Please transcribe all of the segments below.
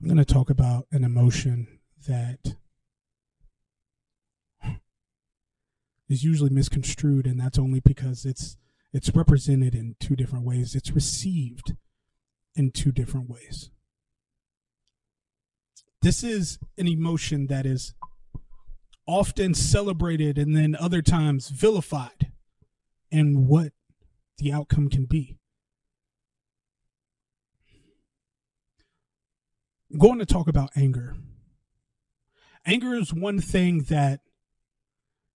I'm going to talk about an emotion that is usually misconstrued and that's only because it's it's represented in two different ways. It's received in two different ways. This is an emotion that is often celebrated and then other times vilified and what the outcome can be. Going to talk about anger. Anger is one thing that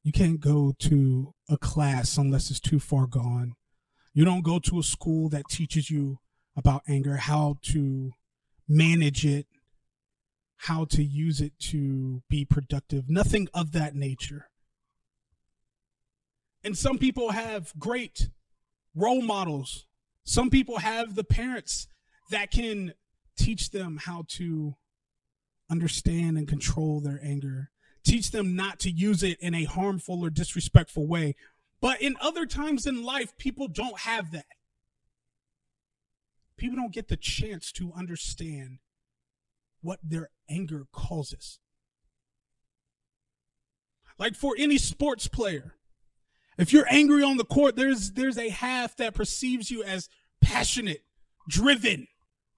you can't go to a class unless it's too far gone. You don't go to a school that teaches you about anger, how to manage it, how to use it to be productive, nothing of that nature. And some people have great role models. Some people have the parents that can teach them how to understand and control their anger teach them not to use it in a harmful or disrespectful way. But in other times in life, people don't have that. People don't get the chance to understand what their anger causes. Like for any sports player, if you're angry on the court, there's there's a half that perceives you as passionate, driven,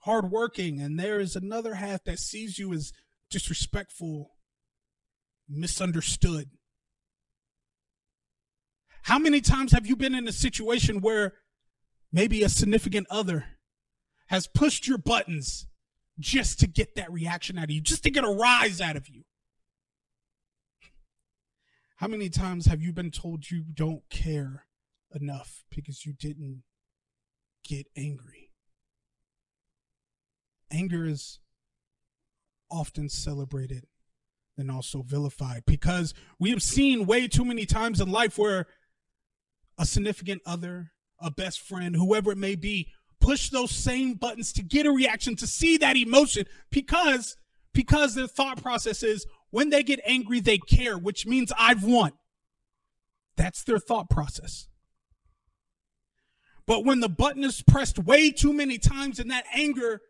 hardworking, and there is another half that sees you as disrespectful, misunderstood. How many times have you been in a situation where maybe a significant other has pushed your buttons just to get that reaction out of you, just to get a rise out of you? How many times have you been told you don't care enough because you didn't get angry? Anger is often celebrated and also vilified because we have seen way too many times in life where a significant other, a best friend, whoever it may be, push those same buttons to get a reaction, to see that emotion because because their thought process is when they get angry, they care, which means I've won. That's their thought process. But when the button is pressed way too many times and that anger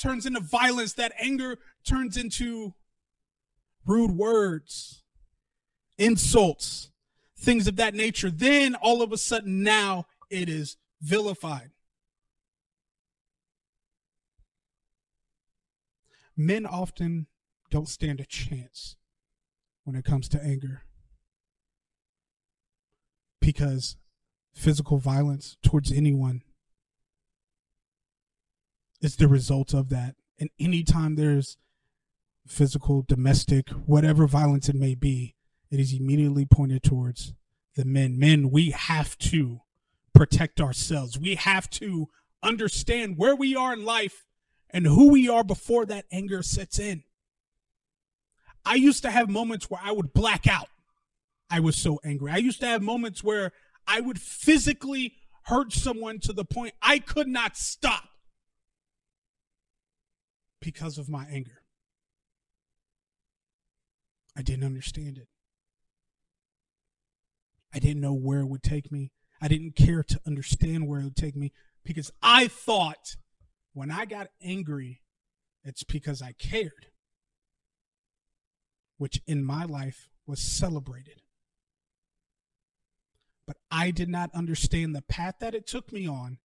turns into violence, that anger turns into rude words, insults, things of that nature, then all of a sudden now it is vilified. Men often don't stand a chance when it comes to anger because physical violence towards anyone is the result of that. And anytime there's physical, domestic, whatever violence it may be, it is immediately pointed towards the men. Men, we have to protect ourselves. We have to understand where we are in life and who we are before that anger sets in. I used to have moments where I would black out. I was so angry. I used to have moments where I would physically hurt someone to the point I could not stop because of my anger. I didn't understand it. I didn't know where it would take me. I didn't care to understand where it would take me because I thought when I got angry, it's because I cared, which in my life was celebrated. But I did not understand the path that it took me on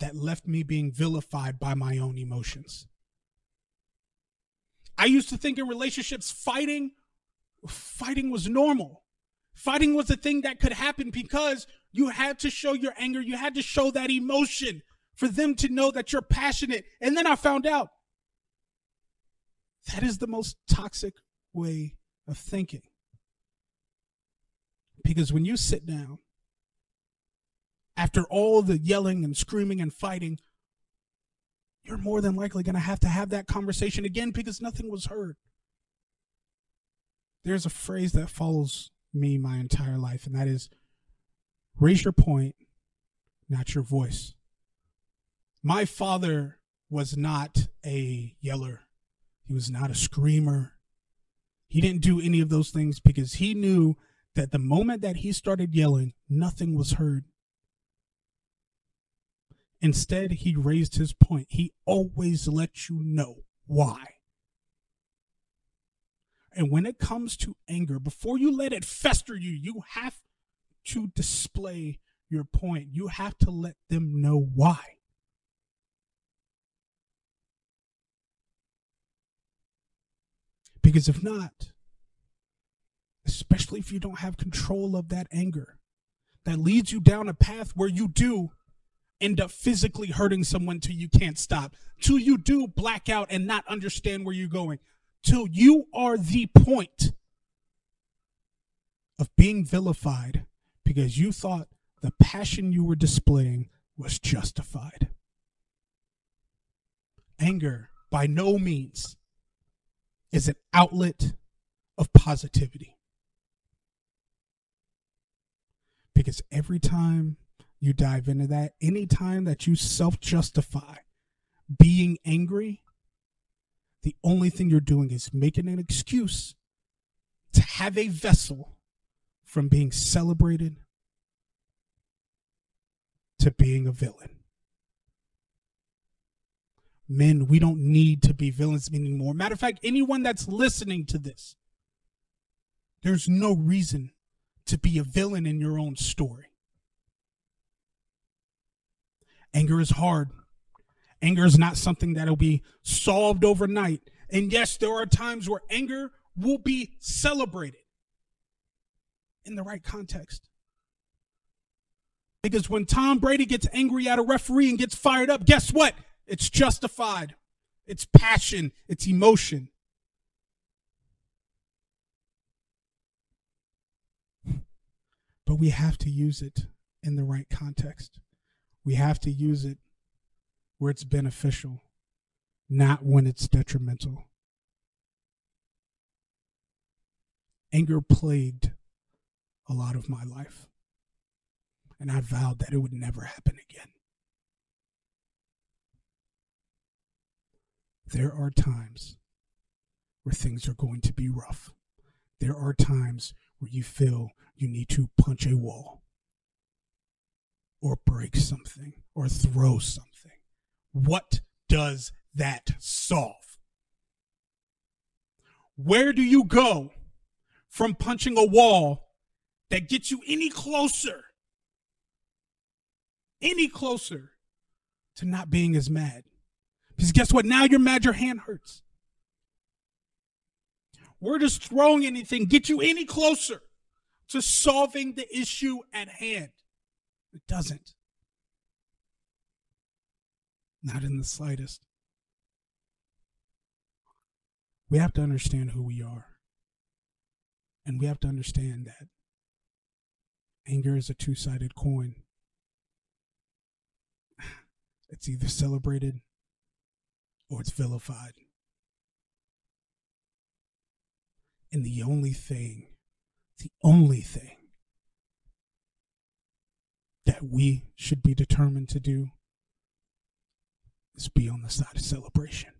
that left me being vilified by my own emotions. I used to think in relationships fighting fighting was normal. Fighting was a thing that could happen because you had to show your anger, you had to show that emotion for them to know that you're passionate. And then I found out that is the most toxic way of thinking. Because when you sit down, after all the yelling and screaming and fighting, you're more than likely going to have to have that conversation again because nothing was heard. There's a phrase that follows me my entire life, and that is raise your point, not your voice. My father was not a yeller, he was not a screamer. He didn't do any of those things because he knew that the moment that he started yelling, nothing was heard. Instead, he raised his point. He always lets you know why. And when it comes to anger, before you let it fester you, you have to display your point. You have to let them know why. Because if not, especially if you don't have control of that anger, that leads you down a path where you do end up physically hurting someone till you can't stop, till you do black out and not understand where you're going, till you are the point of being vilified because you thought the passion you were displaying was justified. Anger, by no means, is an outlet of positivity. Because every time you dive into that, any time that you self justify being angry, the only thing you're doing is making an excuse to have a vessel from being celebrated to being a villain. Men, we don't need to be villains anymore. Matter of fact, anyone that's listening to this, there's no reason to be a villain in your own story. Anger is hard. Anger is not something that'll be solved overnight. And yes, there are times where anger will be celebrated in the right context. Because when Tom Brady gets angry at a referee and gets fired up, guess what? It's justified. It's passion, it's emotion. But we have to use it in the right context. We have to use it where it's beneficial, not when it's detrimental. Anger plagued a lot of my life and I vowed that it would never happen again. There are times where things are going to be rough. There are times where you feel you need to punch a wall or break something or throw something. What does that solve? Where do you go from punching a wall that gets you any closer any closer to not being as mad. Because guess what? Now you're mad, your hand hurts. Where does throwing anything get you any closer to solving the issue at hand? It doesn't. Not in the slightest. We have to understand who we are. And we have to understand that anger is a two sided coin. It's either celebrated or it's vilified. And the only thing, the only thing that we should be determined to do is be on the side of celebration.